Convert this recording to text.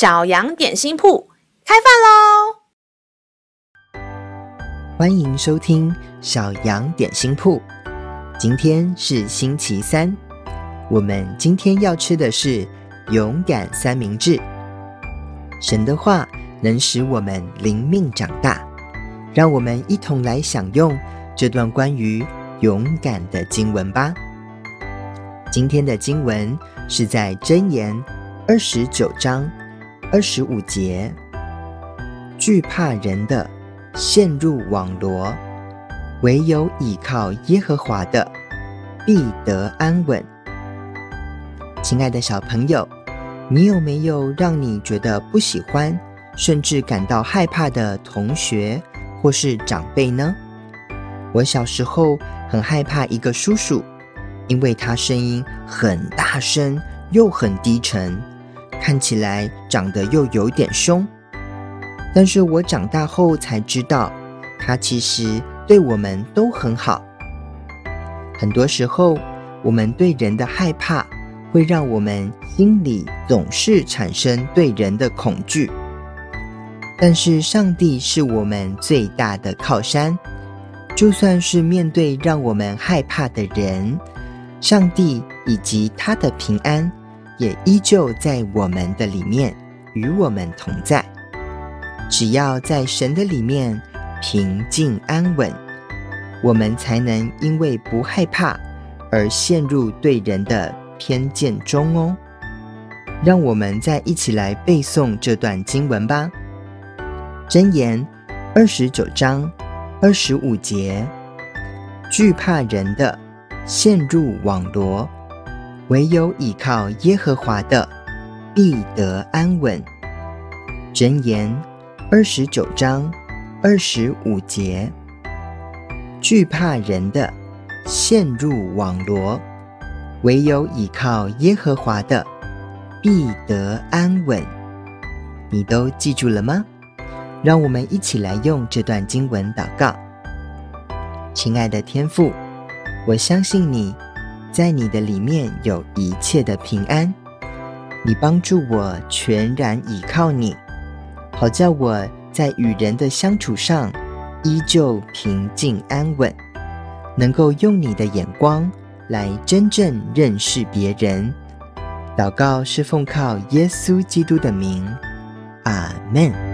小羊点心铺开饭喽！欢迎收听小羊点心铺。今天是星期三，我们今天要吃的是勇敢三明治。神的话能使我们灵命长大，让我们一同来享用这段关于勇敢的经文吧。今天的经文是在箴言二十九章。二十五节，惧怕人的陷入网罗，唯有倚靠耶和华的，必得安稳。亲爱的小朋友，你有没有让你觉得不喜欢，甚至感到害怕的同学或是长辈呢？我小时候很害怕一个叔叔，因为他声音很大声，又很低沉。看起来长得又有点凶，但是我长大后才知道，他其实对我们都很好。很多时候，我们对人的害怕，会让我们心里总是产生对人的恐惧。但是上帝是我们最大的靠山，就算是面对让我们害怕的人，上帝以及他的平安，也依旧在我们的里面与我们同在。只要在神的里面平静安稳，我们才能因为不害怕而陷入对人的偏见中哦。让我们再一起来背诵这段经文吧。箴言二十九章二十五节：惧怕人的陷入网罗。唯有倚靠耶和华的，必得安稳。箴言二十九章二十五节：惧怕人的陷入网罗，唯有倚靠耶和华的，必得安稳。你都记住了吗？让我们一起来用这段经文祷告。亲爱的天父，我相信你。在你的里面有一切的平安，你帮助我全然倚靠你，好叫我在与人的相处上依旧平静安稳，能够用你的眼光来真正认识别人。祷告是奉靠耶稣基督的名，阿门。